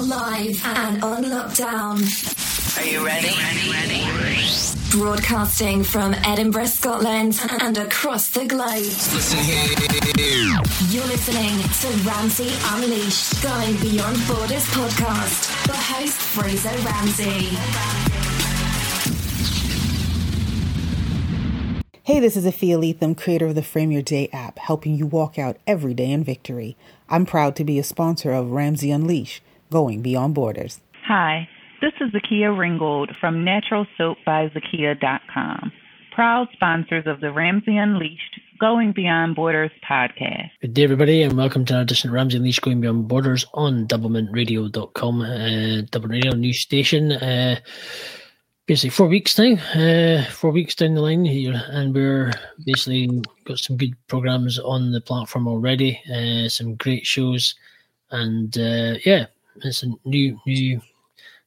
are live and on lockdown. Are you ready? ready, ready? Broadcasting from Edinburgh, Scotland and across the globe. Listen here. You're listening to Ramsey Unleashed, Going Beyond Borders podcast. The host, Fraser Ramsey. Hey, this is Afia Leatham, creator of the Frame Your Day app, helping you walk out every day in victory. I'm proud to be a sponsor of Ramsey Unleash, going beyond borders. Hi, this is Zakia Ringgold from NaturalSoapByZakia.com, proud sponsors of the Ramsey Unleashed, Going Beyond Borders podcast. Good day, everybody, and welcome to another edition of Ramsey Unleashed Going Beyond Borders on doublemintradio.com, uh, Double Radio news station. Uh, basically four weeks now, uh, four weeks down the line here, and we're basically got some good programs on the platform already, uh, some great shows, and uh, yeah, it's a new new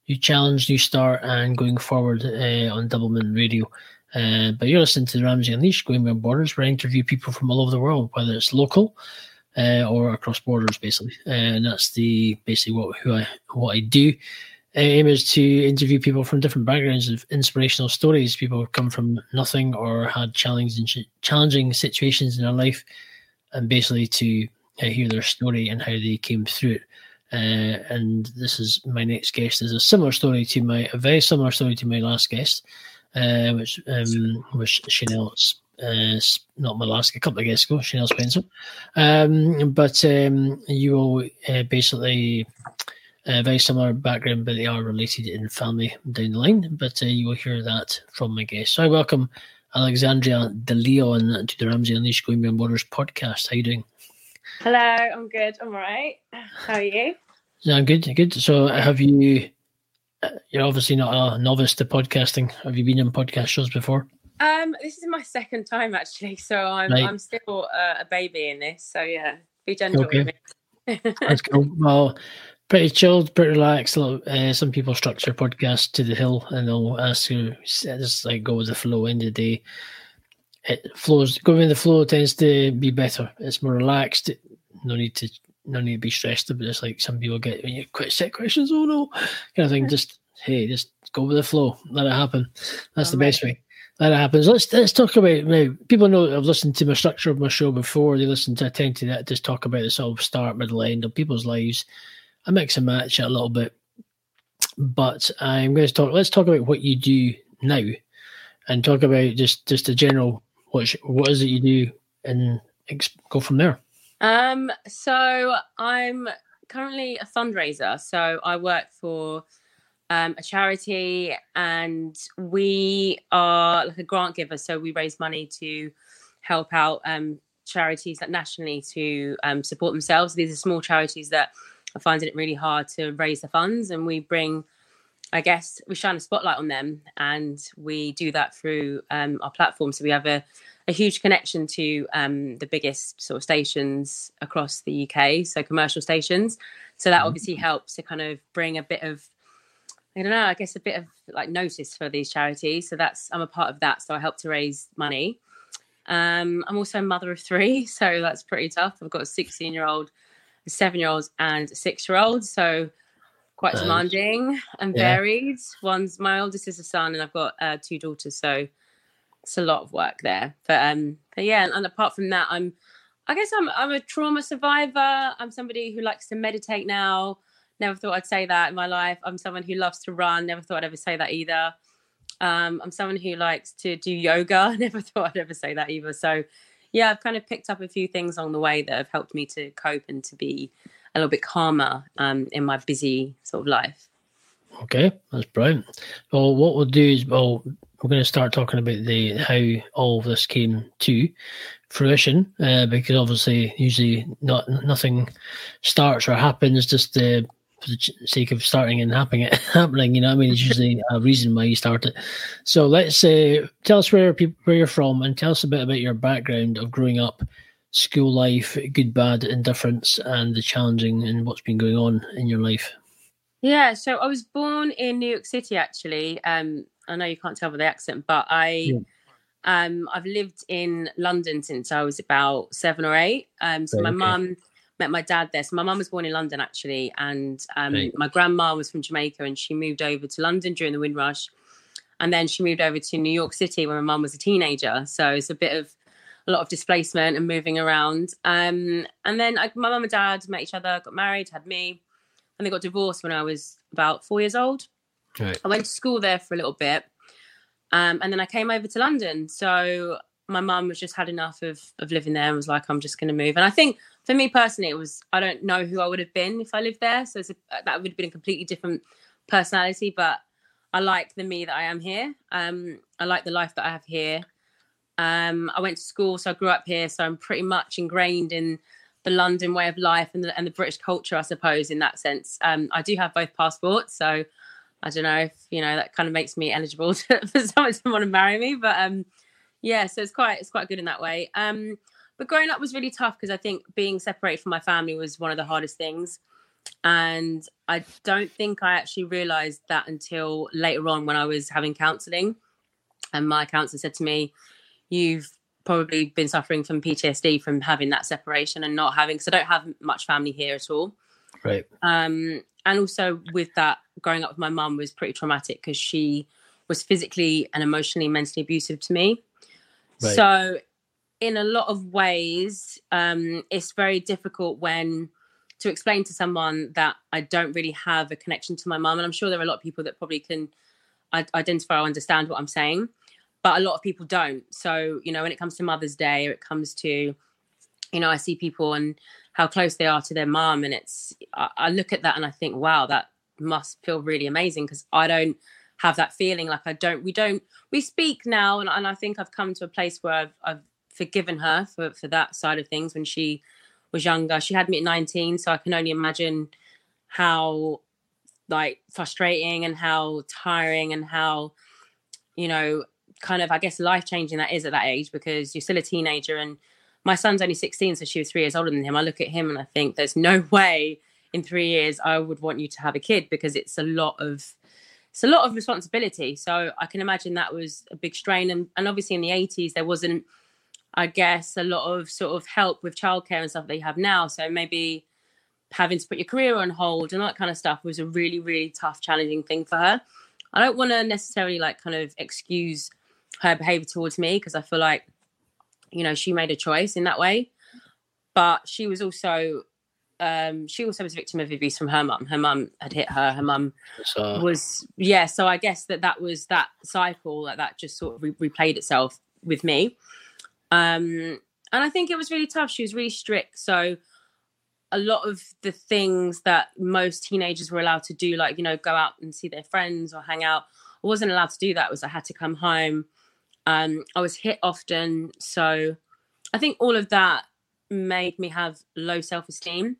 new challenge, new start, and going forward uh, on Doublemint Radio. Uh, but you're listening to the Ramsey Unleashed, going beyond borders, where I interview people from all over the world, whether it's local uh, or across borders, basically. and that's the basically what who I what I do aim is to interview people from different backgrounds of inspirational stories. People who come from nothing or had challenging challenging situations in their life, and basically to uh, hear their story and how they came through it. Uh, and this is my next guest is a similar story to my a very similar story to my last guest, uh, which um, was Chanel. Uh, not my last, a couple of guests ago, Chanel Spencer. Um, but um, you will uh, basically uh, very similar background, but they are related in family down the line. But uh, you will hear that from my guest. So I welcome Alexandria De Leon to the Ramsey Unleashed Going Beyond Borders podcast. How are you doing? Hello, I'm good. I'm all right. How are you? Yeah, I'm good. Good. So have you? Uh, you're obviously not a novice to podcasting. Have you been on podcast shows before? Um, this is my second time actually, so I'm right. I'm still uh, a baby in this. So yeah, be gentle okay. with me. That's cool. Well, pretty chilled, pretty relaxed. Uh, some people structure podcasts to the hill, and they'll ask you just like go with the flow. End of the day, it flows. Going with the flow tends to be better. It's more relaxed. No need to no need to be stressed about. It's like some people get when you quit set questions. Oh no, kind of thing. Just hey, just go with the flow. Let it happen. That's All the right. best way that happens. Let's let's talk about now. People know I've listened to my structure of my show before. They listen to I tend to that just talk about the sort of start, middle, end of people's lives. I mix and match it a little bit. But I'm going to talk. Let's talk about what you do now, and talk about just just a general what what is it you do, and go from there. Um. So I'm currently a fundraiser. So I work for um, a charity, and we are like a grant giver. So we raise money to help out um, charities that nationally to um, support themselves. These are small charities that are finding it really hard to raise the funds, and we bring, I guess, we shine a spotlight on them, and we do that through um, our platform. So we have a, a huge connection to um, the biggest sort of stations across the UK, so commercial stations. So that mm-hmm. obviously helps to kind of bring a bit of I don't know, I guess a bit of like notice for these charities. So that's I'm a part of that. So I help to raise money. Um, I'm also a mother of three, so that's pretty tough. I've got a 16 year old a seven year old and a six year old. So quite demanding and yeah. varied. One's my oldest is a son, and I've got uh, two daughters. So it's a lot of work there. But um, but yeah, and, apart from that, I'm I guess I'm I'm a trauma survivor. I'm somebody who likes to meditate now. Never thought I'd say that in my life. I'm someone who loves to run. Never thought I'd ever say that either. Um, I'm someone who likes to do yoga. Never thought I'd ever say that either. So yeah, I've kind of picked up a few things along the way that have helped me to cope and to be a little bit calmer um, in my busy sort of life. Okay, that's brilliant. Well, what we'll do is, well, we're going to start talking about the how all of this came to fruition, uh, because obviously, usually not nothing starts or happens just uh, for the sake of starting and happening. happening, you know, I mean, it's usually a reason why you start it. So let's uh, tell us where people, where you're from, and tell us a bit about your background of growing up, school life, good, bad, indifference, and the challenging and what's been going on in your life. Yeah, so I was born in New York City. Actually, um, I know you can't tell by the accent, but I. Yeah. Um, I've lived in London since I was about seven or eight. Um, so my mum met my dad there. So my mum was born in London actually, and um, my grandma was from Jamaica, and she moved over to London during the Windrush, and then she moved over to New York City when my mum was a teenager. So it's a bit of a lot of displacement and moving around. Um, and then I, my mum and dad met each other, got married, had me, and they got divorced when I was about four years old. Right. I went to school there for a little bit, um, and then I came over to London. So my mum was just had enough of of living there and was like, I'm just going to move. And I think for me personally, it was I don't know who I would have been if I lived there. So a, that would have been a completely different personality. But I like the me that I am here. Um, I like the life that I have here. Um, I went to school, so I grew up here. So I'm pretty much ingrained in the London way of life and the, and the British culture, I suppose, in that sense. Um, I do have both passports, so I don't know if you know that kind of makes me eligible to, for someone to want to marry me. But um, yeah, so it's quite it's quite good in that way. Um, but growing up was really tough because I think being separated from my family was one of the hardest things, and I don't think I actually realised that until later on when I was having counselling, and my counsellor said to me, "You've probably been suffering from PTSD from having that separation and not having because I don't have much family here at all." Right. um, and also with that growing up with my mum was pretty traumatic because she was physically and emotionally mentally abusive to me. Right. so in a lot of ways um, it's very difficult when to explain to someone that i don't really have a connection to my mum. And i'm sure there are a lot of people that probably can identify or understand what i'm saying but a lot of people don't. So you know when it comes to mother's day or it comes to you know i see people and how close they are to their mom. And it's I, I look at that and i think wow that must feel really amazing because i don't have that feeling. Like i don't we don't we speak now. And, and i think i've come to a place where i've, I've forgiven her for, for that side of things when she was younger. She had me at 19 so i can only imagine how like frustrating and how tiring and how you know kind of i guess life changing that is at that age because you're still a teenager and my son's only 16 so she was three years older than him. I look at him and i think there's no way in three years i would want you to have a kid because it's a lot of it's a lot of responsibility. So i can imagine that was a big strain. And, and obviously in the 80s there wasn't i guess a lot of sort of help with childcare and stuff that you have now. So maybe having to put your career on hold and that kind of stuff was a really really tough challenging thing for her. I don't want to necessarily like kind of excuse her behavior towards me because i feel like you know she made a choice in that way. But she was also um she also was a victim of abuse from her mum. Her mum had hit her. Her mum So was yeah so i guess that that was that cycle that that just sort of re- replayed itself with me. Um and i think it was really tough. She was really strict. So a lot of the things that most teenagers were allowed to do like you know go out and see their friends or hang out i wasn't allowed to do that. Was i had to come home um i was hit often so i think all of that made me have low self-esteem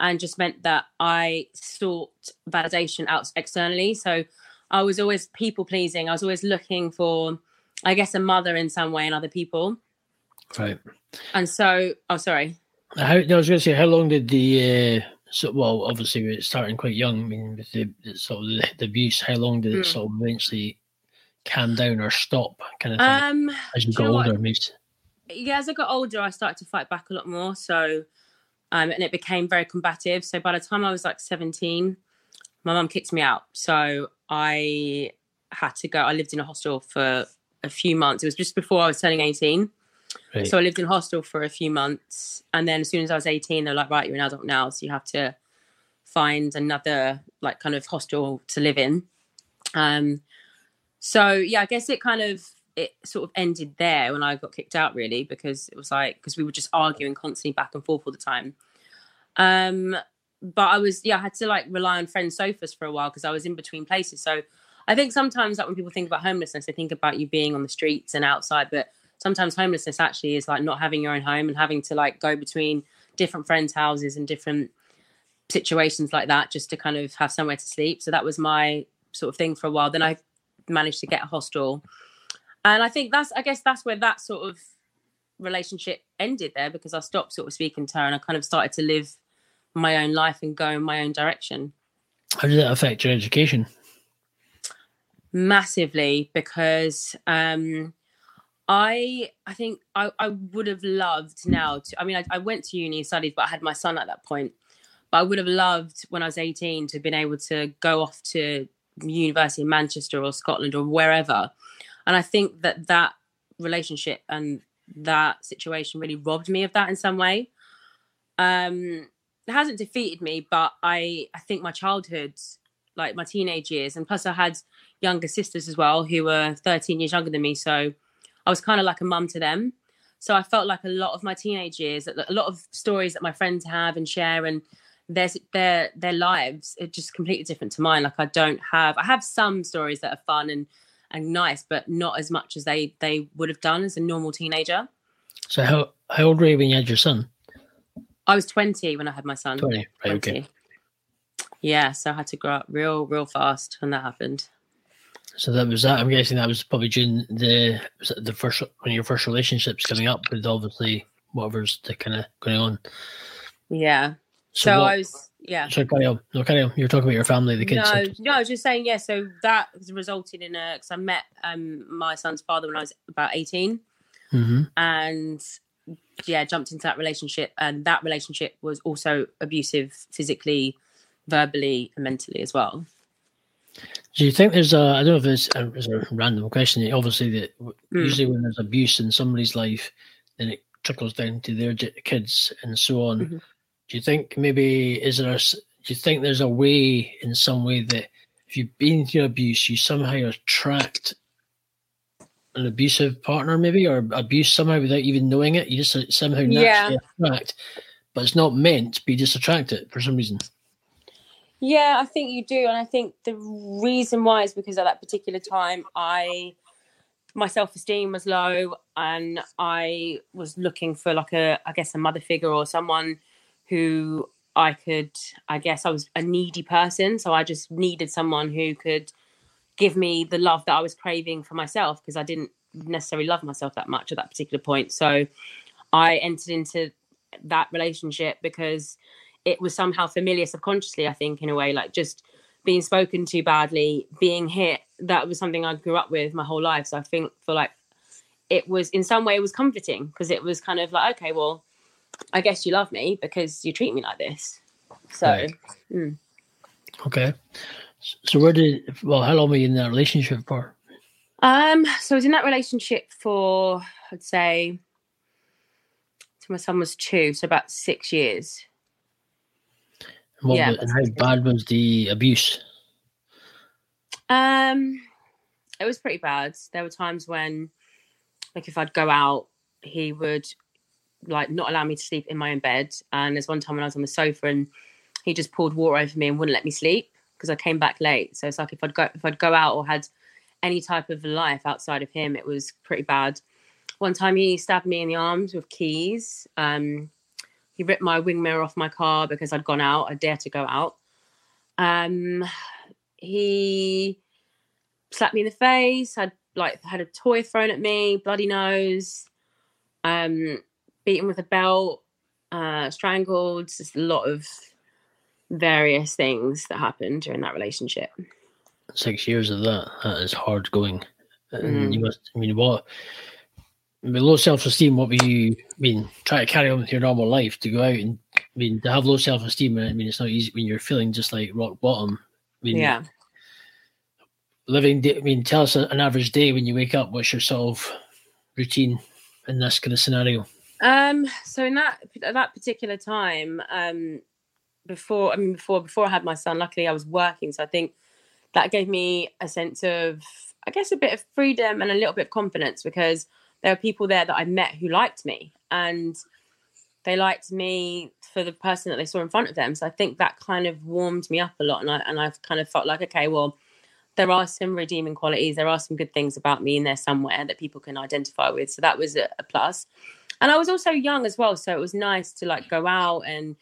and just meant that I sought validation out externally. So I was always people pleasing. I was always looking for, I guess, a mother in some way in other people. right. And so, oh, sorry. How, I was going to say, how long did the uh, so well? Obviously, it's starting quite young. I mean, with the, the sort of the, the abuse, how long did it Mm. sort of eventually calm down or stop? Kind of thing, Um, as you got you know older, maybe. yeah, as I got older, I started to fight back a lot more. So, um, and it became very combative. So by the time I was like 17, my mum kicked me out. So I had to go. I lived in a hostel for a few months. It was just before I was turning 18. Right. So I lived in hostel for a few months. And then as soon as I was 18, they're like, right, you're an adult now. So you have to find another like kind of hostel to live in. Um, so yeah, I guess it kind of it sort of ended there when I got kicked out, really, because it was like because we were just arguing constantly back and forth all the time. Um, but I was yeah, I had to like rely on friends' sofas for a while because I was in between places. So I think sometimes like when people think about homelessness, they think about you being on the streets and outside, but sometimes homelessness actually is like not having your own home and having to like go between different friends' houses and different situations like that just to kind of have somewhere to sleep. So that was my sort of thing for a while. Then I managed to get a hostel. And I think that's I guess that's where that sort of relationship ended there because I stopped sort of speaking to her and I kind of started to live my own life and go in my own direction. How did that affect your education? massively because um I I think I, I would have loved now to I mean I, I went to uni and studied but I had my son at that point but I would have loved when I was 18 to have been able to go off to university in Manchester or Scotland or wherever and I think that that relationship and that situation really robbed me of that in some way um it hasn't defeated me but I I think my childhood like my teenage years and plus I had younger sisters as well who were 13 years younger than me so I was kind of like a mum to them. So I felt like a lot of my teenage years, a lot of stories that my friends have and share, and their their their lives are just completely different to mine. Like I don't have, I have some stories that are fun and and nice, but not as much as they they would have done as a normal teenager. So how how old were you when you had your son? I was twenty when I had my son. Twenty, right? 20. Okay. Yeah, so I had to grow up real, real fast when that happened. So that was that. I'm guessing that was probably during the the first when your first relationships coming up with obviously whatever's the kind of going on. Yeah. So, so what, I was yeah. So carry on. No, carry on. You're talking about your family, the kids. No, no, I was just saying yeah. So that resulted in a because I met um my son's father when I was about 18, mm-hmm. and yeah, jumped into that relationship, and that relationship was also abusive physically, verbally, and mentally as well. Do you think there's a? I don't know if it's a, it's a random question. Obviously, that mm. usually when there's abuse in somebody's life, then it trickles down to their kids and so on. Mm-hmm. Do you think maybe is there? A, do you think there's a way in some way that if you've been through abuse, you somehow attract an abusive partner, maybe or abuse somehow without even knowing it? You just somehow naturally yeah. attract, but it's not meant, but you just attract it for some reason. Yeah, I think you do, and I think the reason why is because at that particular time, I my self esteem was low, and I was looking for like a, I guess, a mother figure or someone who I could, I guess, I was a needy person, so I just needed someone who could give me the love that I was craving for myself because I didn't necessarily love myself that much at that particular point. So I entered into that relationship because it was somehow familiar subconsciously, I think, in a way, like just being spoken to badly, being hit. That was something I grew up with my whole life. So I think for like it was in some way it was comforting because it was kind of like, okay, well, I guess you love me because you treat me like this. So right. mm. Okay. So where did well, how long were you in that relationship for? Um, so I was in that relationship for I'd say so my son was two, so about six years. What yeah. and how bad was the abuse? Um, it was pretty bad. There were times when, like, if I'd go out, he would like not allow me to sleep in my own bed. And there's one time when I was on the sofa and he just poured water over me and wouldn't let me sleep because I came back late. So it's like if I'd go if I'd go out or had any type of life outside of him, it was pretty bad. One time he stabbed me in the arms with keys. Um, he ripped my wing mirror off my car because I'd gone out. I dare to go out. Um, he slapped me in the face. Had like had a toy thrown at me, bloody nose, um, beaten with a belt, uh, strangled. Just a lot of various things that happened during that relationship. Six years of that. That is hard going. And mm. you must. I mean, what with low self esteem, what were you I mean try to carry on with your normal life to go out and I mean to have low self esteem? I mean it's not easy when you're feeling just like rock bottom. I mean, yeah. Living, day, I mean, tell us an average day when you wake up. What's your sort of routine in this kind of scenario? Um, so in that at that particular time, um, before I mean before before I had my son, luckily I was working, so I think that gave me a sense of I guess a bit of freedom and a little bit of confidence because there were people there that I met who liked me and they liked me for the person that they saw in front of them. So I think that kind of warmed me up a lot. And I and I've kind of felt like, okay, well, there are some redeeming qualities. There are some good things about me in there somewhere that people can identify with. So that was a, a plus. And I was also young as well. So it was nice to like go out and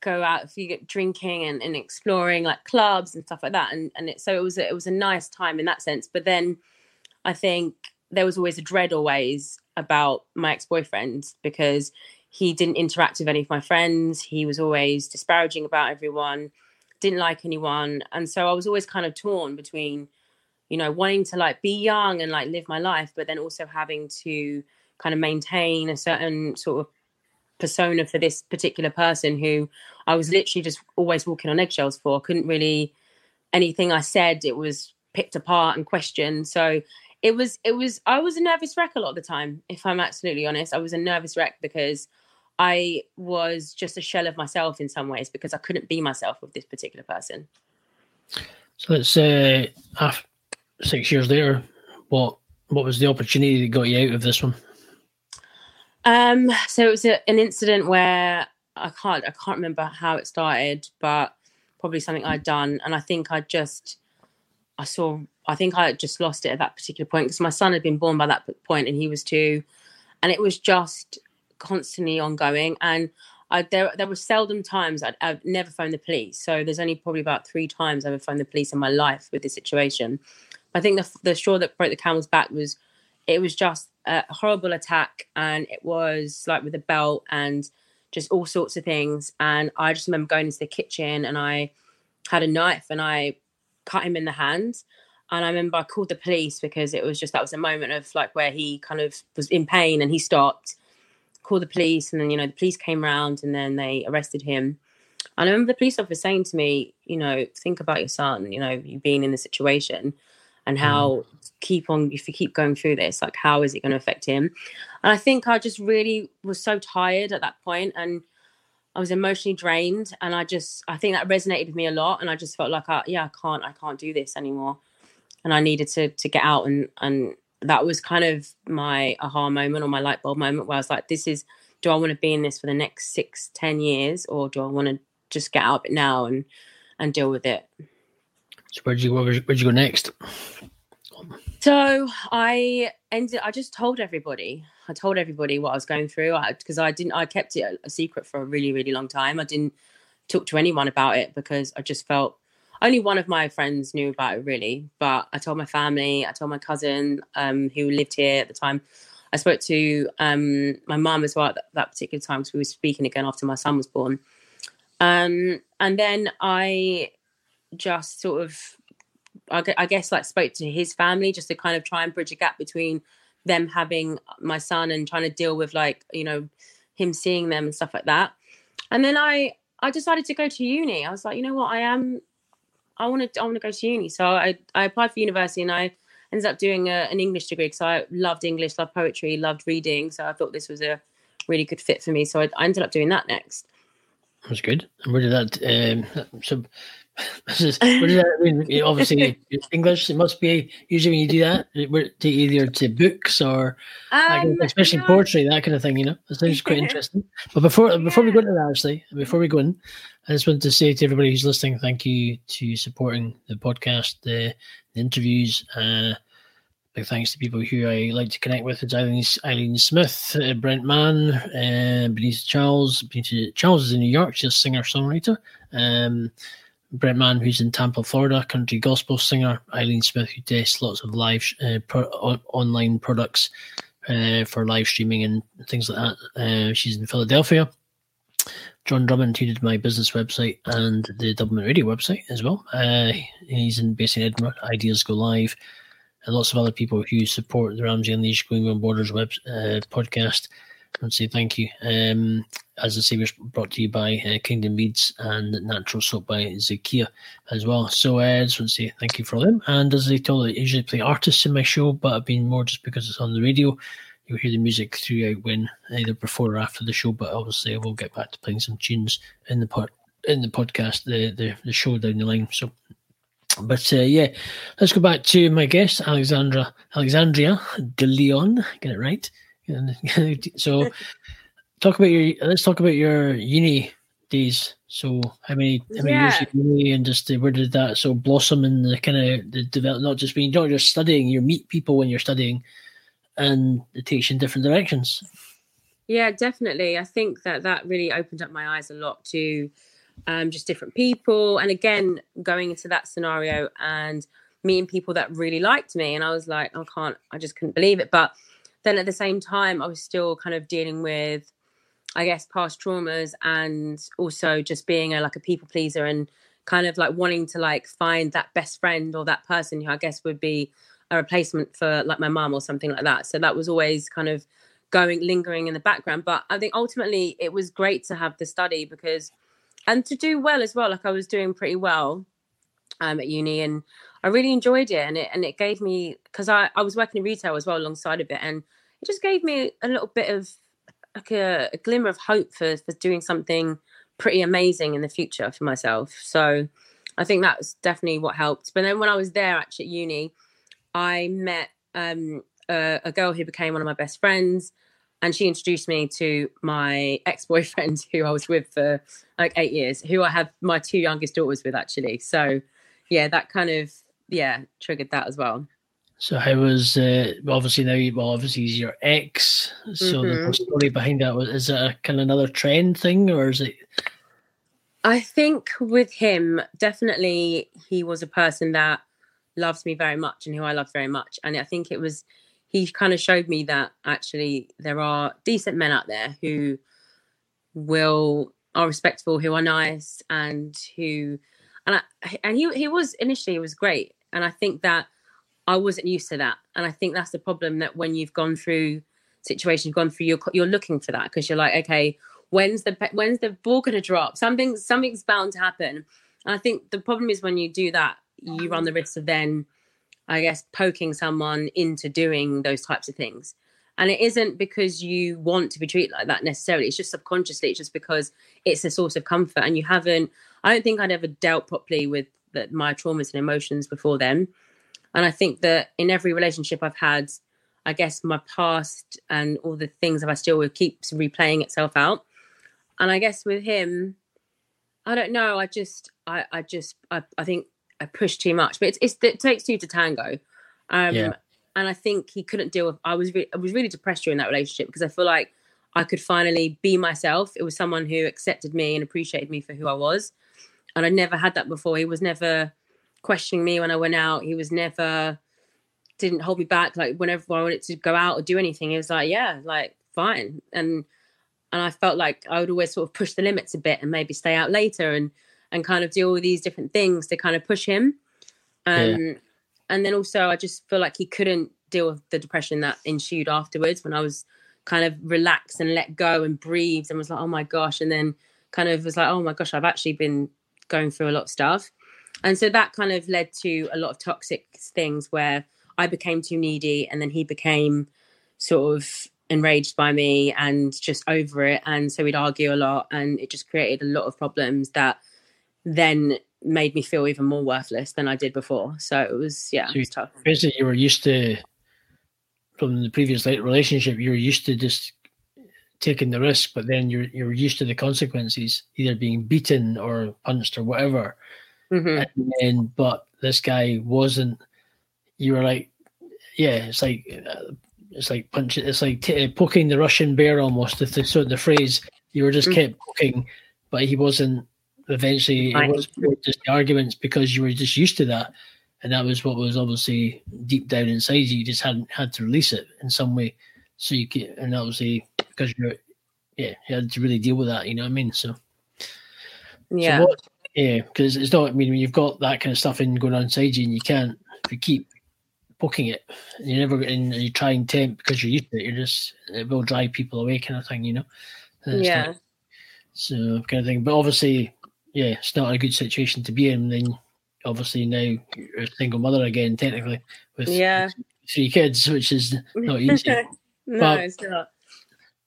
go out if you get drinking and, and exploring like clubs and stuff like that. And and it, so it was it was a nice time in that sense. But then I think there was always a dread always about my ex-boyfriend because he didn't interact with any of my friends he was always disparaging about everyone didn't like anyone and so i was always kind of torn between you know, wanting to like be young and like live my life, but then also having to kind of maintain a certain sort of persona for this particular person who I was literally just always walking on eggshells for. I couldn't really anything I said, it was picked apart and questioned. So it was it was I was a nervous wreck a lot of the time, if I'm absolutely honest. I was a nervous wreck because I was just a shell of myself in some ways because I couldn't be myself with this particular person. So say uh, six years later, what what was the opportunity that got you out of this one? Um, so it was a, an incident where I can't I can't remember how it started, but probably something I'd done, and I think I just I saw I think I just lost it at that particular point because my son had been born by that point and he was two, and it was just constantly ongoing. And I, there there were seldom times I'd, never phoned the police. So there's only probably about three times I've ever phoned the police in my life with this situation. I think the the straw that broke the camel's back was it was just a horrible attack, and it was like with a belt and just all sorts of things. And I just remember going into the kitchen and I had a knife and I cut him in the hand. And I remember I called the police because it was just that was a moment of like where he kind of was in pain and he stopped, called the police, and then you know the police came around and then they arrested him. And I remember the police officer saying to me, you know, think about your son, you know, you being in the situation and how mm. keep on if you keep going through this, like how is it going to affect him? And I think I just really was so tired at that point and I was emotionally drained and I just I think that resonated with me a lot and I just felt like I yeah, I can't I can't do this anymore and I needed to to get out and and that was kind of my aha moment or my light bulb moment where I was like, this is do I want to be in this for the next six, ten years or do I want to just get out of it now and and deal with it? So where'd you where'd you go next? So I ended. I just told everybody. I told everybody what I was going through because I, I, didn't. I kept it a secret for a really, really long time. I didn't talk to anyone about it because I just felt only one of my friends knew about it really, but I told my family, I told my cousin um, who lived here at the time. I spoke to um, my mum as well at that, that particular time because we were speaking again after my son was born. Um, and then I just sort of, I, guess, like spoke to his family just to kind of try and bridge a gap between them having my son and trying to deal with like you know him seeing them and stuff like that. And then I I decided to go to uni. I was like, you know what, I am I want to I want to go to uni. So I I applied for university and I ended up doing a, an English degree because I loved English, loved poetry, loved reading. So I thought this was a really good fit for me. So I, I ended up doing that next. That's good. And where did that? Um, so what does that mean? Obviously, English. It must be usually when you do that, to either to books or, um, especially no. poetry, that kind of thing. You know, it sounds quite interesting. But before before we go into that, actually, before we go in, I just wanted to say to everybody who's listening, thank you to supporting the podcast, the, the interviews. Uh, big thanks to people who I like to connect with. It's Eileen, Eileen Smith, uh, Brent Mann, uh, Benita Charles. Benita Charles is in New York. She's a singer songwriter. Um, Brent Mann, who's in Tampa, Florida, country gospel singer. Eileen Smith, who tests lots of live uh, pro- online products uh, for live streaming and things like that. Uh, she's in Philadelphia. John Drummond, who did my business website and the Dublin Radio website as well. Uh, he's in based in Edinburgh. Ideas Go Live. And lots of other people who support the Ramsey Unleashed Going Beyond Borders web uh, podcast. To say thank you. Um, as I say, was brought to you by uh, Kingdom Beads and Natural Soap by Zakia as well. So uh, I just want to say thank you for them. And as I told you, I usually play artists in my show, but I've been more just because it's on the radio. You'll hear the music throughout when either before or after the show, but obviously I will get back to playing some tunes in the pod, in the podcast, the, the, the show down the line. So but uh, yeah, let's go back to my guest, Alexandra Alexandria De Leon. Get it right. so talk about your let's talk about your uni days. So how many how many yeah. years uni and just where did that so blossom and the kind of the develop not just being not just studying, you meet people when you're studying and it takes you in different directions. Yeah, definitely. I think that that really opened up my eyes a lot to um, just different people. And again, going into that scenario and meeting people that really liked me. And I was like, I can't, I just couldn't believe it. But then at the same time, I was still kind of dealing with, I guess, past traumas and also just being a like a people pleaser and kind of like wanting to like find that best friend or that person who I guess would be a replacement for like my mum or something like that. So that was always kind of going lingering in the background. But I think ultimately it was great to have the study because and to do well as well. Like I was doing pretty well um, at uni and I really enjoyed it and it and it gave me because I, I was working in retail as well alongside of it and it just gave me a little bit of like a, a glimmer of hope for for doing something pretty amazing in the future for myself. So I think that was definitely what helped. But then when I was there actually at uni, I met um, a, a girl who became one of my best friends and she introduced me to my ex-boyfriend who I was with for like eight years, who I have my two youngest daughters with actually. So yeah, that kind of yeah triggered that as well. So how was uh, obviously now? Well, obviously he's your ex. So Mhm. the story behind that was is it a kind of another trend thing, or is it? I think with him, definitely he was a person that loves me very much and who I loved very much. And I think it was he kind of showed me that actually there are decent men out there who will are respectful, who are nice, and who and I, and he he was initially he was great, and I think that I wasn't used to that, and I think that's the problem that when you've gone through situations, gone through, you're you're looking for that because you're like, okay, when's the when's the ball going to drop? Something something's bound to happen, and I think the problem is when you do that, you run the risk of then, I guess, poking someone into doing those types of things. And it isn't because you want to be treated like that necessarily. It's just subconsciously. It's just because it's a source of comfort, and you haven't. I don't think I'd ever dealt properly with the, my traumas and emotions before then. And I think that in every relationship I've had, I guess my past and all the things that I still with keeps replaying itself out. And I guess with him, I don't know. I just, I, I just, I, I think I pushed too much. But it's, it's it takes two to tango. Um, Yeah. And I think he couldn't deal with. I was, re- I was really depressed during that relationship because I feel like I could finally be myself. It was someone who accepted me and appreciated me for who I was, and I'd never had that before. He was never questioning me when I went out. He was never didn't hold me back. Like whenever I wanted to go out or do anything, he was like, "Yeah, like fine." And and I felt like I would always sort of push the limits a bit and maybe stay out later and and kind of do all these different things to kind of push him. Um, And then also, I just feel like he couldn't deal with the depression that ensued afterwards when I was kind of relaxed and let go and breathed and was like, "Oh my gosh!" And then kind of was like, "Oh my gosh, I've actually been going through a lot of stuff." And so that kind of led to a lot of toxic things where I became too needy and then he became sort of enraged by me and just over it. And so we'd argue a lot and it just created a lot of problems that then made me feel even more worthless than I did before. So it was, yeah, So it was tough. Basically, you were used to from the previous relationship. You were used to just taking the risk, but then you're you're used to the consequences, either being beaten or punched or whatever. hmm And then, but this guy wasn't. You were like, yeah, it's like uh, it's like punching. It's like t- poking the Russian bear almost. The, the sort of the phrase you were just Mm. kept poking, but he wasn't. Eventually, it was just the arguments because you were just used to that, and that was what was obviously deep down inside you. You just hadn't had to release it in some way, so you could, and obviously because you're, yeah, you had to really deal with that. You know what I mean? So. Yeah. So what, yeah, because it's not. I mean, when you've got that kind of stuff in going on inside you, and you can't, if you keep poking it, and you never and you try and tempt because you're used to it. You're just it will drive people away, kind of thing, you know. Yeah. not- so kind of thing. But obviously, yeah, it's not a good situation to be in. Then obviously now you're a single mother again, technically with Yeah. three kids, which is not easy. no, But- it's not.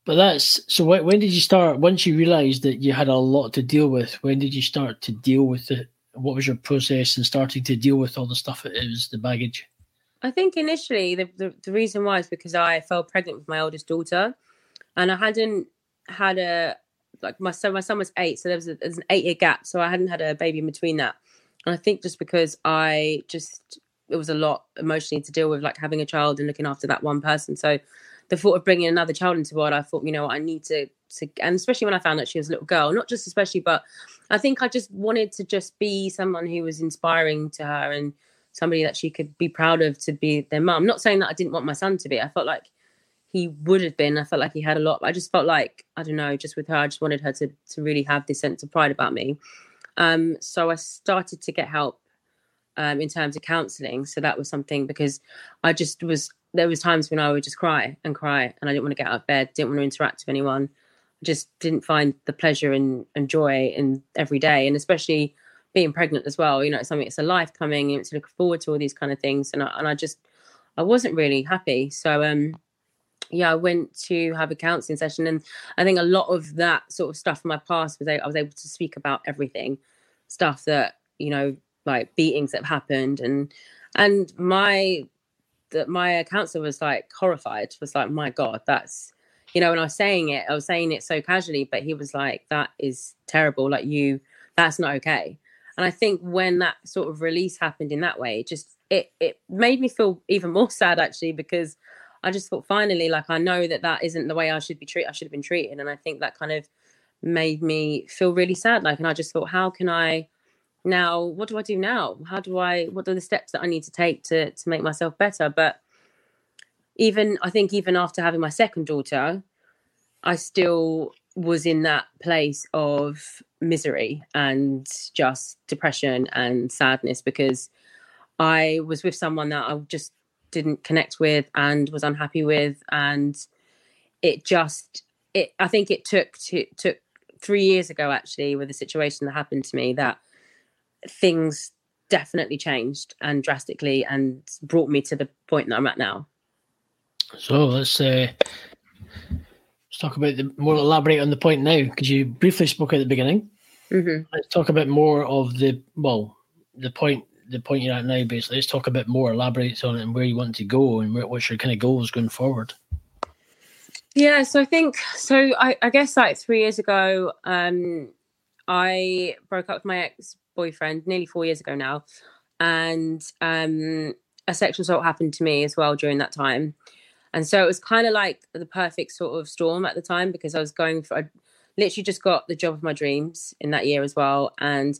But that's so. When, when did you start? Once you realised that you had a lot to deal with, when did you start to deal with it? What was your process in starting to deal with all the stuff that is the baggage? I think initially the, the the reason why is because I fell pregnant with my oldest daughter, and I hadn't had a like my son. My son was eight, so there was, a, there was an eight year gap. So I hadn't had a baby in between that. And I think just because I just it was a lot emotionally to deal with, like having a child and looking after that one person. So the thought of bringing another child into the world, I thought, you know, I need to to, and especially when I found out she was a little girl, not just especially, but I think I just wanted to just be someone who was inspiring to her and somebody that she could be proud of to be their mum. Not saying that I didn't want my son to be. I felt like he would have been. I felt like he had a lot. I just felt like I don't know. Just with her, I just wanted her to to really have this sense of pride about me. Um, so I started to get help um, in terms of counselling. So that was something because I just was there was times when I would just cry and cry, and I didn't want to get out of bed, didn't want to interact with anyone, I just didn't find the pleasure and, and joy in every day, and especially being pregnant as well. You know, it's something it's a life coming, and to look forward to all these kind of things, and I, and I just I wasn't really happy. So um, yeah, I went to have a counselling session, and I think a lot of that sort of stuff from my past was I was able to speak about everything, stuff that you know, like beatings that have happened, and and my that my counsellor was like horrified, was like, my god, that's you know, when I was saying it, I was saying it so casually, but he was like, that is terrible, like you, that's not okay. And I think when that sort of release happened in that way, it just it it made me feel even more sad actually because I just thought finally, like I know that that isn't the way I should be treated. I should have been treated, and I think that kind of made me feel really sad. Like, and I just thought, how can I now? What do I do now? How do I? What are the steps that I need to take to to make myself better? But even I think even after having my second daughter, I still was in that place of misery and just depression and sadness because I was with someone that I just didn't connect with and was unhappy with and it just it i think it took to, took three years ago actually with a situation that happened to me that things definitely changed and drastically and brought me to the point that i'm at now so let's uh let's talk about the more elaborate on the point now because you briefly spoke at the beginning mm-hmm. let's talk a bit more of the well the point the point you're at now, basically. Let's talk a bit more, elaborate on it and where you want to go and where, what's your kind of goals going forward. Yeah, so I think so. I, I guess like three years ago, um, I broke up with my ex boyfriend nearly four years ago now, and um, a sexual assault happened to me as well during that time, and so it was kind of like the perfect sort of storm at the time because I was going for. I literally just got the job of my dreams in that year as well, and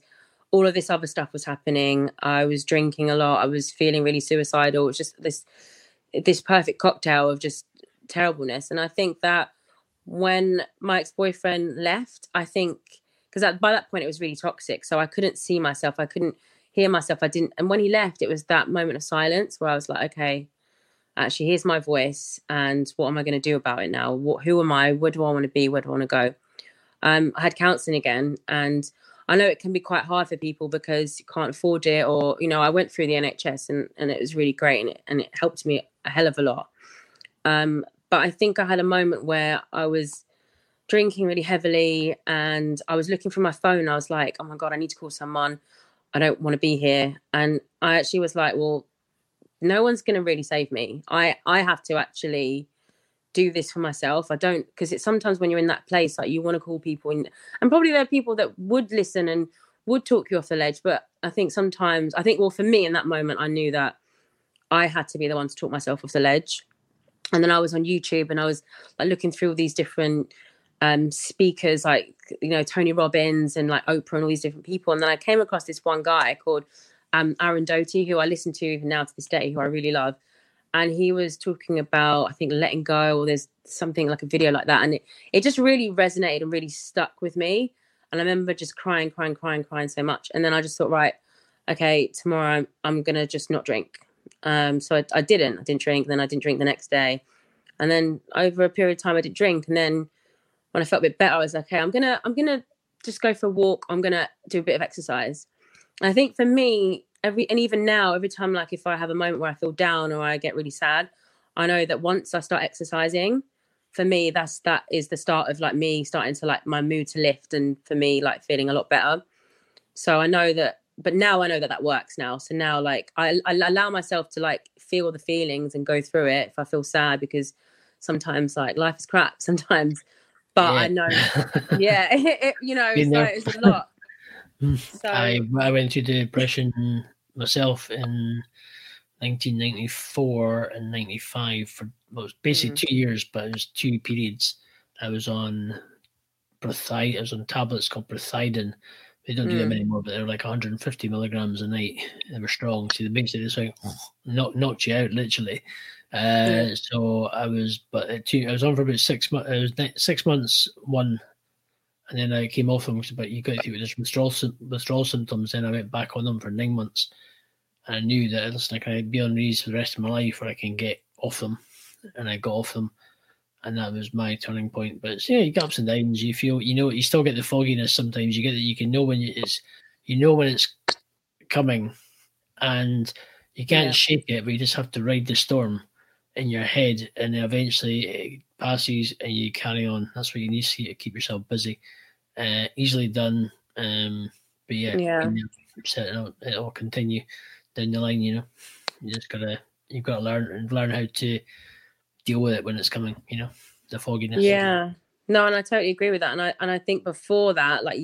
all of this other stuff was happening. I was drinking a lot. I was feeling really suicidal. It was just this this perfect cocktail of just terribleness. And I think that when my ex boyfriend left, I think because by that point it was really toxic. So I couldn't see myself. I couldn't hear myself. I didn't. And when he left, it was that moment of silence where I was like, okay, actually, here's my voice, and what am I going to do about it now? What? Who am I? Where do I want to be? Where do I want to go? Um, I had counselling again, and I know it can be quite hard for people because you can't afford it, or you know, I went through the NHS and and it was really great and it and it helped me a hell of a lot. Um, but I think I had a moment where I was drinking really heavily and I was looking for my phone. I was like, oh my god, I need to call someone. I don't want to be here. And I actually was like, well, no one's going to really save me. I I have to actually do this for myself. I don't because it's sometimes when you're in that place, like you want to call people, and and probably there are people that would listen and would talk you off the ledge. But I think sometimes, I think, well, for me in that moment, I knew that I had to be the one to talk myself off the ledge. And then I was on YouTube and I was like looking through all these different um, speakers, like you know Tony Robbins and like Oprah and all these different people. And then I came across this one guy called um, Aaron Doughty, who I listen to even now to this day, who I really love. And he was talking about I think letting go or there's something like a video like that. And it, it just really resonated and really stuck with me. And I remember just crying crying crying crying so much. And then I just thought right okay tomorrow I'm, I'm gonna just not drink. Um so I, I didn't. I didn't drink. Then I didn't drink the next day. And then over a period of time I didn't drink. And then when I felt a bit better I was like okay I'm gonna I'm gonna just go for a walk. I'm gonna do a bit of exercise. And I think for me every and even now every time like if i have a moment where i feel down or i get really sad i know that once i start exercising for me that's that is the start of like me starting to like my mood to lift and for me like feeling a lot better. So i know that but now i know that that works now. So now like i, I allow myself to like feel the feelings and go through it if i feel sad because sometimes like life is crap. Sometimes but Yeah. i know yeah it, it- you know so a lot so I I went through the depression myself in 1994 and 95 for well, it was basically two years, but it was two periods. I was on Brithide, I was on tablets called Prothiaden. They don't do them Mm. anymore, but they're like 150 milligrams a night. They were strong. See, So they basically just like knock, knocked you out, literally. Uh, Yeah. So I was, but two, I was on for about six months. I was six months one, and then I came off them. But you got through this withdrawal withdrawal symptoms. Then I went back on them for nine months, and I knew that listen, I can be on these for the rest of my life, or I can get off them, and I got off them, and that was my turning point. But yeah, you get ups and downs. You feel, you know, you still get the fogginess sometimes. You get that you can know when it's, you know when it's coming, and you can't Yeah. shake it, but you just have to ride the storm in your head, and then eventually it passes, and you carry on. That's what you need to see to keep yourself busy. Uh, easily done, um, but yeah, Yeah. it'll, it'll continue down the line. You know, you just gotta you've got to learn and learn how to deal with it when it's coming. You know, the fogginess. Yeah. No, and I totally agree with that. And I and I think before that, like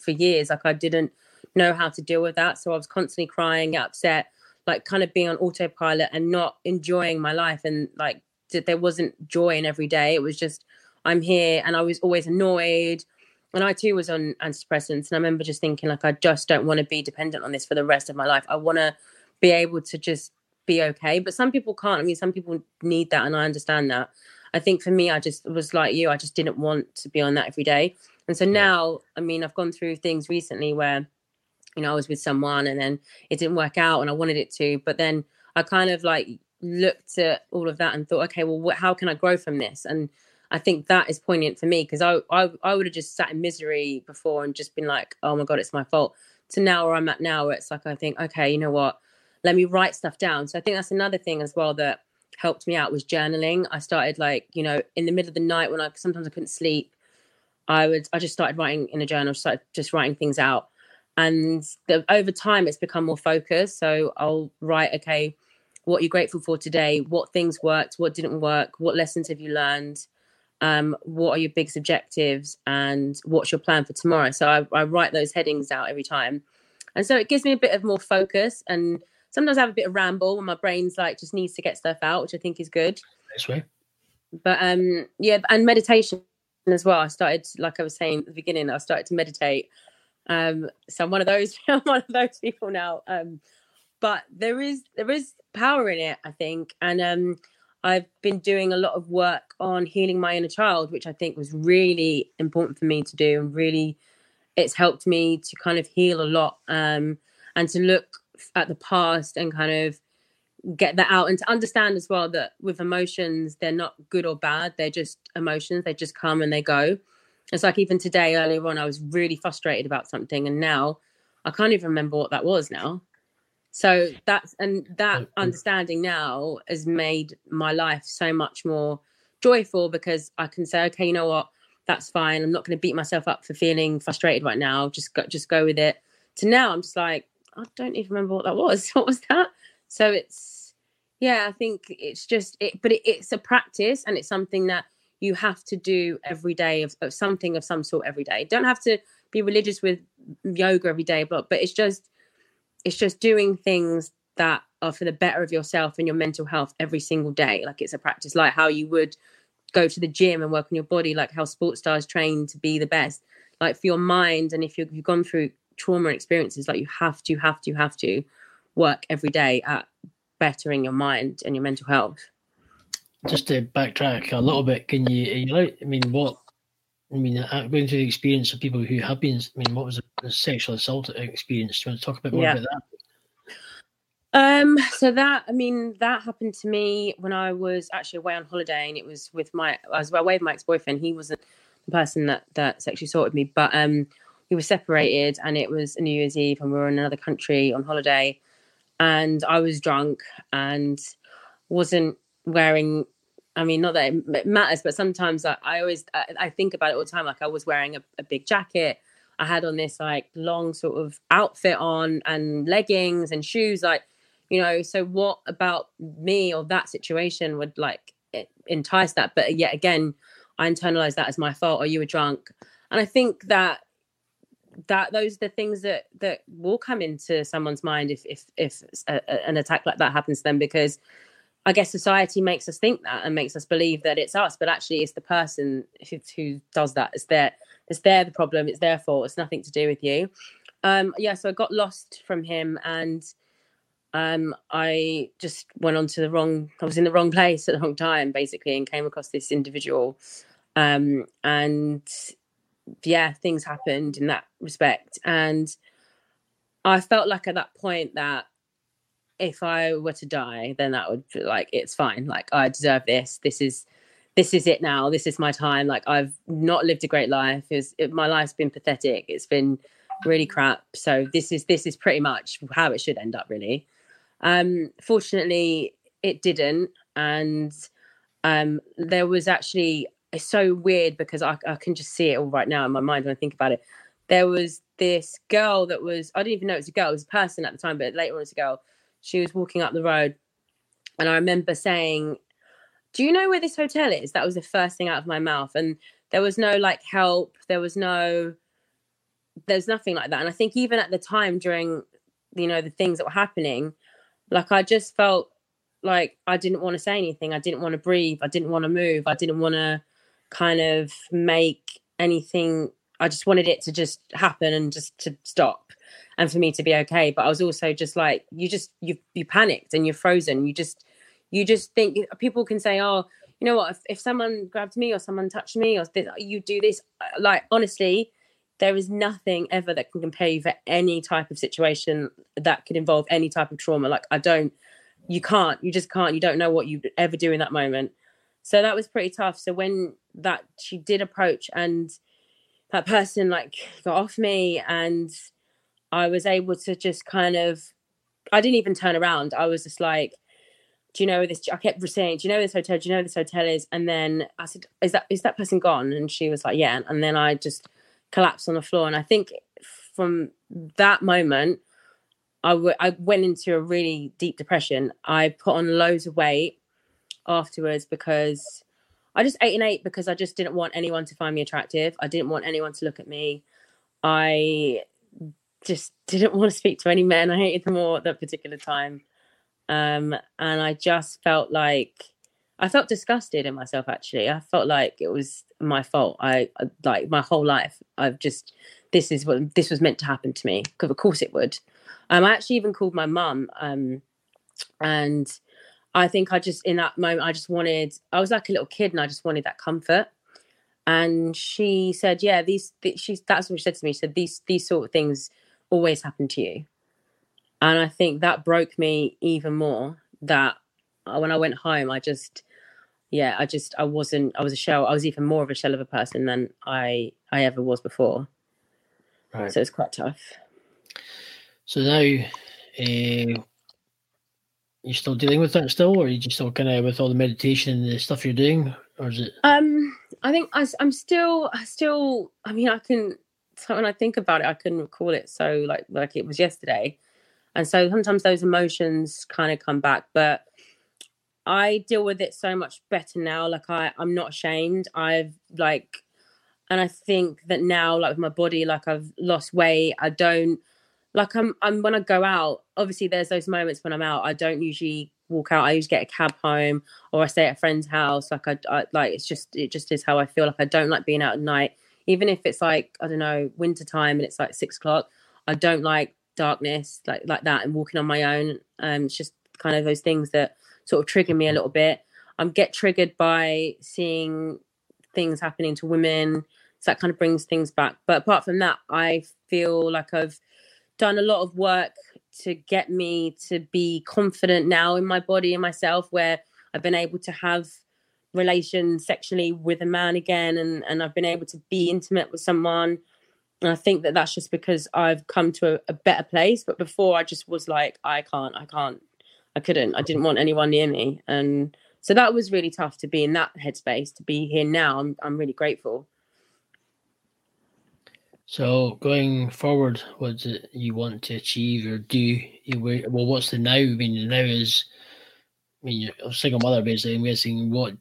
for years, like I didn't know how to deal with that, so I was constantly crying, upset, like kind of being on autopilot and not enjoying my life, and like there wasn't joy in every day. It was just I'm here, and I was always annoyed. And I too was on antidepressants, and I remember just thinking like I just don't want to be dependent on this for the rest of my life. I want to be able to just be okay. But some people can't. I mean, some people need that, and I understand that. I think for me, I just was like you. I just didn't want to be on that every day. And so now, I mean, I've gone through things recently where, you know, I was with someone and then it didn't work out and I wanted it to. But then I kind of like looked at all of that and thought, okay, well, how can I grow from this? And I think that is poignant for me because I, I, I would have just sat in misery before and just been like, oh my God, it's my fault. To now where I'm at now, where it's like, I think, okay, you know what? Let me write stuff down. So I think that's another thing as well that helped me out was journaling. I started like, you know, in the middle of the night when I sometimes I couldn't sleep, I would I just started writing in a journal, started just writing things out. And the, over time it's become more focused. So I'll write, okay, what you're grateful for today? What things worked? What didn't work? What lessons have you learned? Um, what are your biggest objectives? And what's your plan for tomorrow? So I, I write those headings out every time. And so it gives me a bit of more focus and sometimes I have a bit of ramble when my brain's like just needs to get stuff out, which I think is good. Way. But um yeah, and meditation as well. I started, like I was saying at the beginning, I started to meditate. Um, so I'm one of those, I'm one of those people now. Um, but there is there is power in it, I think, and um, I've been doing a lot of work on healing my inner child, which I think was really important for me to do, and really, it's helped me to kind of heal a lot, um, and to look at the past and kind of get that out and to understand as well that with emotions they're not good or bad. They're just emotions. They just come and they go it's like even today earlier on i was really frustrated about something and now i can't even remember what that was now. So that's and that Mhm. understanding now has made my life so much more joyful because i can say okay you know what? That's fine. I'm not going to beat myself up for feeling frustrated right now. Just go just go with it. To now i'm just like i don't even remember what that was. What was that? So it's yeah i think it's just it but it, it's a practice and it's something that you have to do every day of, of something of some sort every day. Don't have to be religious with yoga every day but but it's just it's just doing things that are for the better of yourself and your mental health every single day. Like it's a practice like how you would go to the gym and work on your body like how sports stars train to be the best. Like for your mind and if you've, you've gone through trauma experiences like you have to have to have to work every day at bettering your mind and your mental health Just to backtrack a little bit, can you? You like, I mean, what? I mean, uh, going through the experience of people who have been. I mean, what was the sexual assault experience? Do you want to talk a bit more Yeah. about that? Um, so that I mean that happened to me when I was actually away on holiday, and it was with my I was away with my ex boyfriend. He wasn't the person that that sexually assaulted me, but um, we were separated, and it was a New Year's Eve, and we were in another country on holiday, and I was drunk and wasn't wearing. I mean, not that it matters, but sometimes I, I always I, I think about it all the time. Like I was wearing a, a big jacket. I had on this like long sort of outfit on and leggings and shoes, like you know so what about me or that situation would like entice that but yet again i internalized that as my fault or you were drunk and i think that that those are the things that that will come into someone's mind if if if a, a- an attack like that happens to them because i guess society makes us think that and makes us believe that it's us but actually it's the person who, who does that it's their it's their the problem it's their fault it's nothing to do with you um yeah so i got lost from him and um, I just went on to the wrong, I was in the wrong place at the wrong time, basically, and came across this individual. Um, and yeah, things happened in that respect. And I felt like at that point that if I were to die, then that would like it's fine. Like I deserve this. This is this is it now. This is my time. Like I've not lived a great life. Is my life's been pathetic. It's been really crap. So this is this is pretty much how it should end up. Really. Um, fortunately, it didn't, and um, there was actually it's so weird because I, I can just see it all right now in my mind when I think about it. There was this girl that was I didn't even know it was a girl. It was a person at the time, but later on it was a girl. She was walking up the road, and I remember saying, "Do you know where this hotel is?" That was the first thing out of my mouth, and there was no like help. There was no, there's nothing like that. And I think even at the time during, you know, the things that were happening, like I just felt like I didn't want to say anything. I didn't want to breathe. I didn't want to move. I didn't want to kind of make anything I just wanted it to just happen and just to stop and for me to be okay. But I was also just like, you just you you panicked and you're frozen. You just you just think people can say, oh, you know what? If, if someone grabbed me or someone touched me or this, you do this, uh, like honestly, there is nothing ever that can compare you for any type of situation that could involve any type of trauma. Like I don't, you can't, you just can't. You don't know what you'd ever do in that moment. So that was pretty tough. So when that she did approach and that person like got off me and I was able to just kind of I didn't even turn around. I was just like, do you know this? I kept saying, do you know this hotel? Do you know this hotel is? And then I said, is that is that person gone? And she was like, yeah. And then I just collapsed on the floor. And I think from that moment, I, w- I went into a really deep depression. I put on loads of weight afterwards because I just ate and ate because I just didn't want anyone to find me attractive. I didn't want anyone to look at me. I just didn't want to speak to any men. I hated them all at that particular time. Um, and I just felt like I felt disgusted in myself actually. I felt like it was my fault. I like my whole life I've just this is what this was meant to happen to me because of course it would. Um, I actually even called my mum um, and I think I just in that moment I just wanted I was like a little kid and I just wanted that comfort. And she said, "Yeah, these, these she's that's what she said to me. She said these these sort of things always happen to you." And I think that broke me even more. That when I went home, I just yeah, I just I wasn't I was a shell. I was even more of a shell of a person than I I ever was before. Right. So it's quite tough. So now, uh, you still dealing with that still, or are you just still kind of with all the meditation and the stuff you're doing, or is it? Um, I think I, am still, I still. I mean, I can. So when I think about it, I couldn't recall it so like like it was yesterday, and so sometimes those emotions kind of come back, but I deal with it so much better now. Like I, I'm not ashamed. I've like, and I think that now, like with my body, like I've lost weight. I don't like I'm I'm when I go out, obviously there's those moments when I'm out, I don't usually walk out. I usually get a cab home or I stay at a friend's house. Like I, I like it's just it just is how I feel. Like I don't like being out at night. Even if it's like, I don't know, winter time and it's like six o'clock. I don't like darkness like like that and walking on my own. Um it's just kind of those things that sort of trigger me a little bit. I'm get triggered by seeing things happening to women. So that kind of brings things back. But apart from that, I feel like I've done a lot of work to get me to be confident now in my body and myself where I've been able to have relations sexually with a man again and and I've been able to be intimate with someone and I think that that's just because I've come to a, a better place but before I just was like I can't I can't I couldn't I didn't want anyone near me and so that was really tough to be in that headspace to be here now I'm I'm really grateful so going forward, what do you want to achieve or do? You well, what's the now? I mean, now is, I mean, you're a single mother basically. I'm guessing what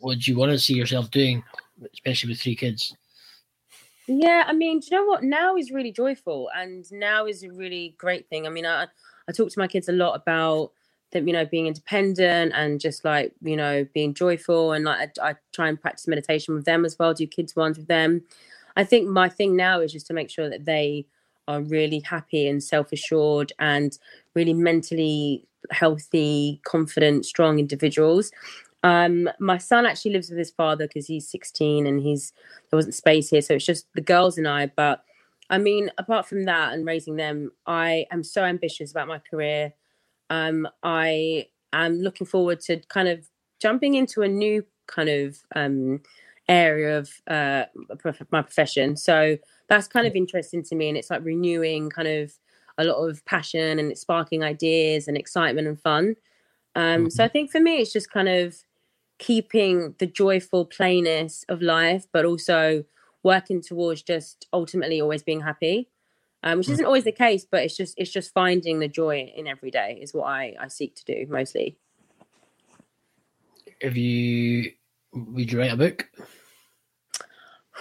do you want to see yourself doing, especially with three kids? Yeah, I mean, do you know what? Now is really joyful, and now is a really great thing. I mean, I I talk to my kids a lot about them, you know, being independent and just like you know being joyful, and like I, I try and practice meditation with them as well. Do kids ones with them I think my thing now is just to make sure that they are really happy and self assured and really mentally healthy, confident, strong individuals. Um, my son actually lives with his father because he's 16 and he's there wasn't space here, so it's just the girls and I. But I mean, apart from that and raising them, I am so ambitious about my career. Um, I am looking forward to kind of jumping into a new kind of um, area of uh, my profession. So that's kind of interesting to me, and it's like renewing kind of a lot of passion and it's sparking ideas and excitement and fun. Um, mm-hmm. So I think for me, it's just kind of keeping the joyful plainness of life, but also working towards just ultimately always being happy, um, which mm. isn't always the case, but it's just it's just finding the joy in every day is what I I seek to do mostly. Have you would you write a book?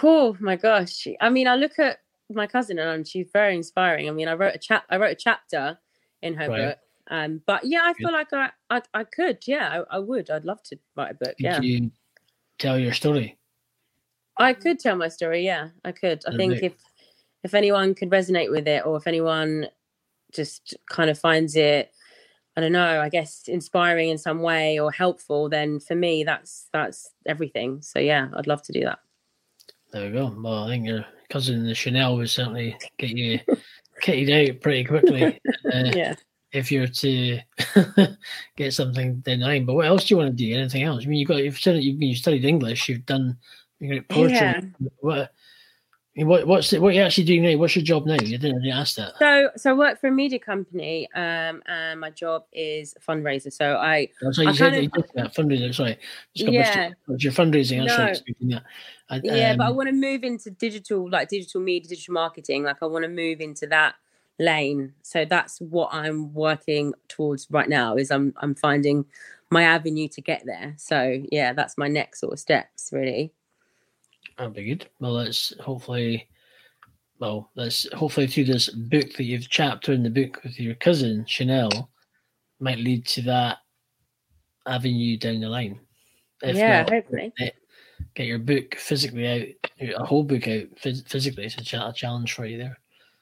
Oh my gosh! I mean, I look at my cousin and she's very inspiring. I mean, I wrote a chap I wrote a chapter in her right. book. Um, but yeah, I feel like I, I, I could. Yeah, I, I, would. I'd love to write a book. Could yeah. you tell your story? I could tell my story. Yeah, I could. I think if if anyone could resonate with it, or if anyone just kind of finds it, I don't know, I guess inspiring in some way or helpful, then for me, that's that's everything. So yeah, I'd love to do that. There we go. Well, I think your cousin the Chanel would certainly get you kitted out pretty quickly. Uh, yeah. If you're to get something line, but what else do you want to do? Anything else? I mean, you've got you've studied you've, you studied English. You've done you poetry. Yeah. What? What what's what are you actually doing now? What's your job now? You didn't ask that. So, so I work for a media company, um, and my job is fundraiser. So I, That's you I said kind of, that, fundraiser. Sorry, yeah, your fundraising? No. I, yeah, but I um, want to move into digital, like digital media, digital marketing. Like I want to move into that lane. So that's what I'm working towards right now. Is I'm I'm finding my avenue to get there. So yeah, that's my next sort of steps really. That'd be good. Well, let's hopefully, well, let's hopefully through this book that you've chapter in the book with your cousin Chanel might lead to that avenue down the line. If yeah, not, hopefully get your book physically out, a whole book out physically. It's a, challenge for you there.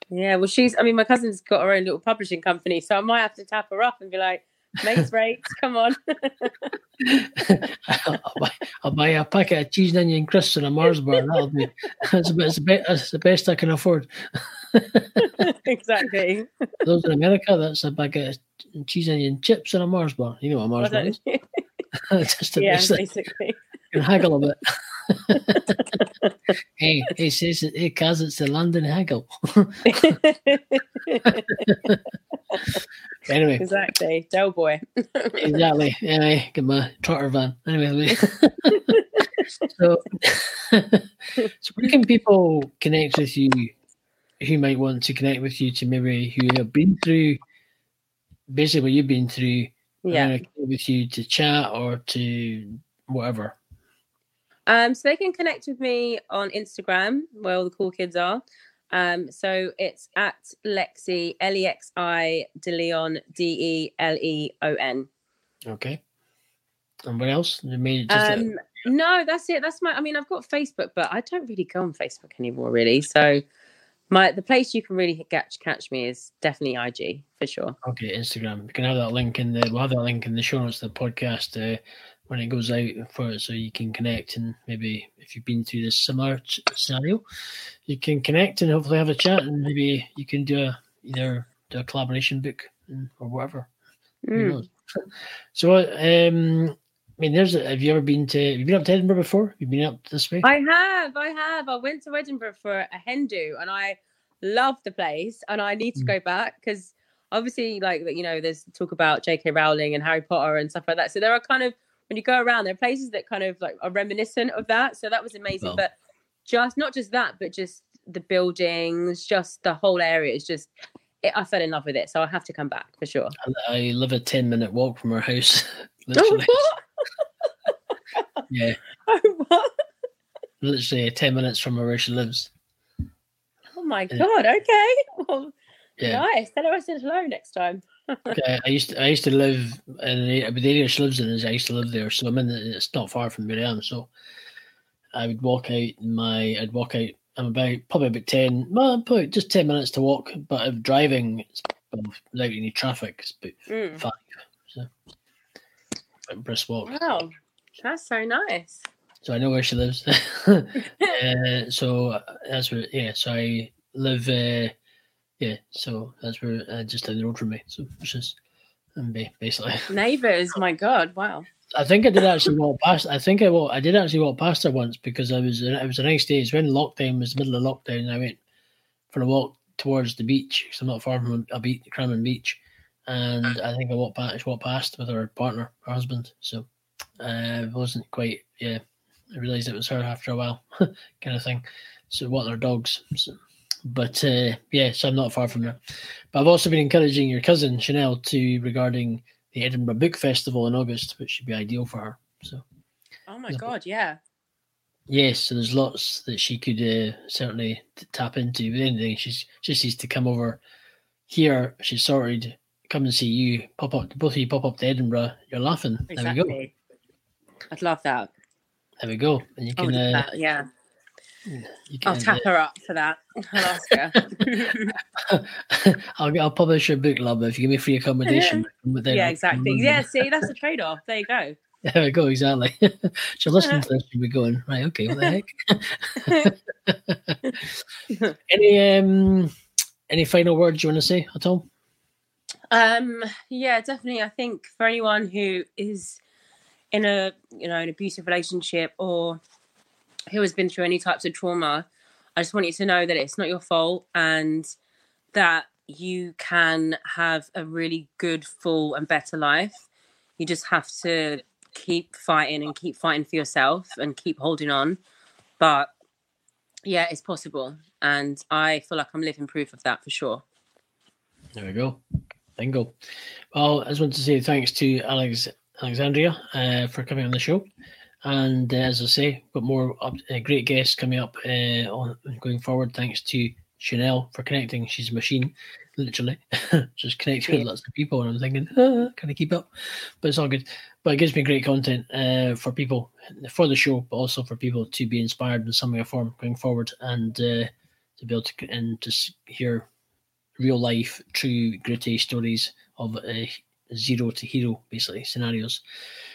Yeah, well, she's. I mean, my cousin's got her own little publishing company, so I might have to tap her up and be like, "Mates rates, come on." I'll, buy, I'll buy a packet of cheese and onion crisps and a Mars bar. That'll be. That's, the best, that's the best I can afford. exactly. Those in America, that's a bag of cheese onion chips and a Mars bar. You know what a Mars bar is? Just a yeah, basically can haggle a bit. Hey, he says it because it's the London haggle. anyway, exactly, Del boy. exactly. Anyway, get my trotter van. Anyway, so so where can people connect with you? Who might want to connect with you to maybe who have been through basically what you've been through? Yeah, with you to chat or to whatever. Um, so they can connect with me on Instagram, where all the cool kids are. Um, so it's at Lexi L E X I De Leon D E L E O N. Okay. And what else? Um, no, that's it. That's my. I mean, I've got Facebook, but I don't really go on Facebook anymore, really. So my the place you can really catch catch me is definitely IG for sure. Okay, Instagram. You can have that link in the. We'll have that link in the show notes of the podcast. Uh, when it goes out for it so you can connect and maybe if you've been through this similar scenario you can connect and hopefully have a chat and maybe you can do a either do a collaboration book or whatever mm. so um I mean, there's. Have you ever been to? Have you been up to Edinburgh before? You've you been up this way? I have. I have. I went to Edinburgh for a hen do, and I love the place, and I need to mm. go back because obviously, like you know, there's talk about J.K. Rowling and Harry Potter and stuff like that. So there are kind of when you go around, there are places that kind of like are reminiscent of that. So that was amazing. Well. But just not just that, but just the buildings, just the whole area is just. It, I fell in love with it, so I have to come back for sure. I live a ten minute walk from our house. Literally. yeah. Oh, what? Literally uh, ten minutes from where she lives. Oh my god! Okay. Well, yeah. nice. Tell her I said hello next time okay, I used to, I used to live in the, the area she lives in is I used to live there, so I'm in. The, it's not far from where I am, so I would walk out. My I'd walk out. I'm about probably about ten, well, probably just ten minutes to walk. But if driving without any traffic, it's about mm. five. So brisk walk. Wow. That's so nice. So I know where she lives. uh, so that's where, yeah. So I live, uh, yeah. So that's where uh, just down the road from me. So which is um, ba- basically. Neighbours, my God, wow. I think I did actually walk past. I think I walk, I did actually walk past her once because I was. It was a nice day. It's when lockdown was the middle of lockdown. And I went for a walk towards the beach because I'm not far from a beach, Cramond Beach, and I think I walked past. Walked past with her partner, her husband. So uh, it wasn't quite. Yeah, I realised it was her after a while, kind of thing. So what their dogs. So, but uh, yeah, so I'm not far from there. But I've also been encouraging your cousin Chanel to regarding the Edinburgh Book Festival in August, which should be ideal for her. So Oh my. God, yeah. yes, so there's lots that she could uh, certainly t- tap into. But anything, she's she just needs to come over here. She's sorted. Come and see you. Pop up. Both of you pop up to Edinburgh. You're laughing. There we go. Exactly. I'd love that. There we go. And you can. love Uh, that, yeah. I'll tap her up for that. I'll ask her. I'll, I'll publish your book, love, if you give me free accommodation. yeah, exactly. Yeah, see, that's a trade off. There you go. There we go, exactly. She'll listen to this and be going, right, okay, what the heck? any um any final words you want to say at all? Um, yeah, definitely. I think for anyone who is in a you know an abusive relationship or who has been through any types of trauma, I just want you to know that it's not your fault and that you can have a really good, full, and better life. You just have to keep fighting and keep fighting for yourself and keep holding on. But yeah, it's possible, and I feel like I'm living proof of that for sure. There we go. Bingo. Well, I just want to say thanks to Alex Alexandria uh, for coming on the show. And uh, as I say, got more up, uh, great guests coming up uh, on going forward. Thanks to Chanel for connecting. She's a machine, literally. Just connecting with lots of people. And I'm thinking, ah, can I keep up? But it's all good. But it gives me great content uh, for people, for the show, but also for people to be inspired in some way or form going forward and uh, to be able to and to hear real life, true, gritty stories of uh, zero to hero, basically scenarios.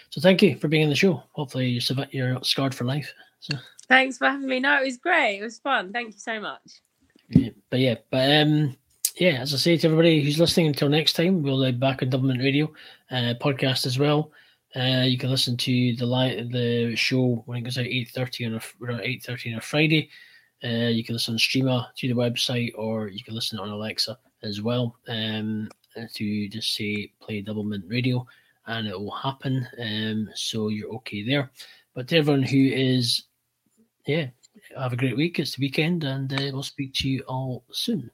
So thank you for being on the show. Hopefully you're, survi- you're not scarred for life. So, Thanks for having me. No, it was great. It was fun. Thank you so much. yeah. But yeah, but um, yeah, as I say to everybody who's listening, until next time, we'll be back on Double Mint Radio uh, podcast as well. Uh, you can listen to the live the show when it goes out eight thirty on a eight thirty on a Friday. Uh, you can listen on Streamer to the website, or you can listen on Alexa as well. Um, to just say play Double Mint Radio, and it will happen. Um, so you're okay there. But to everyone who is, yeah, have a great week. It's the weekend, and uh, we'll speak to you all soon.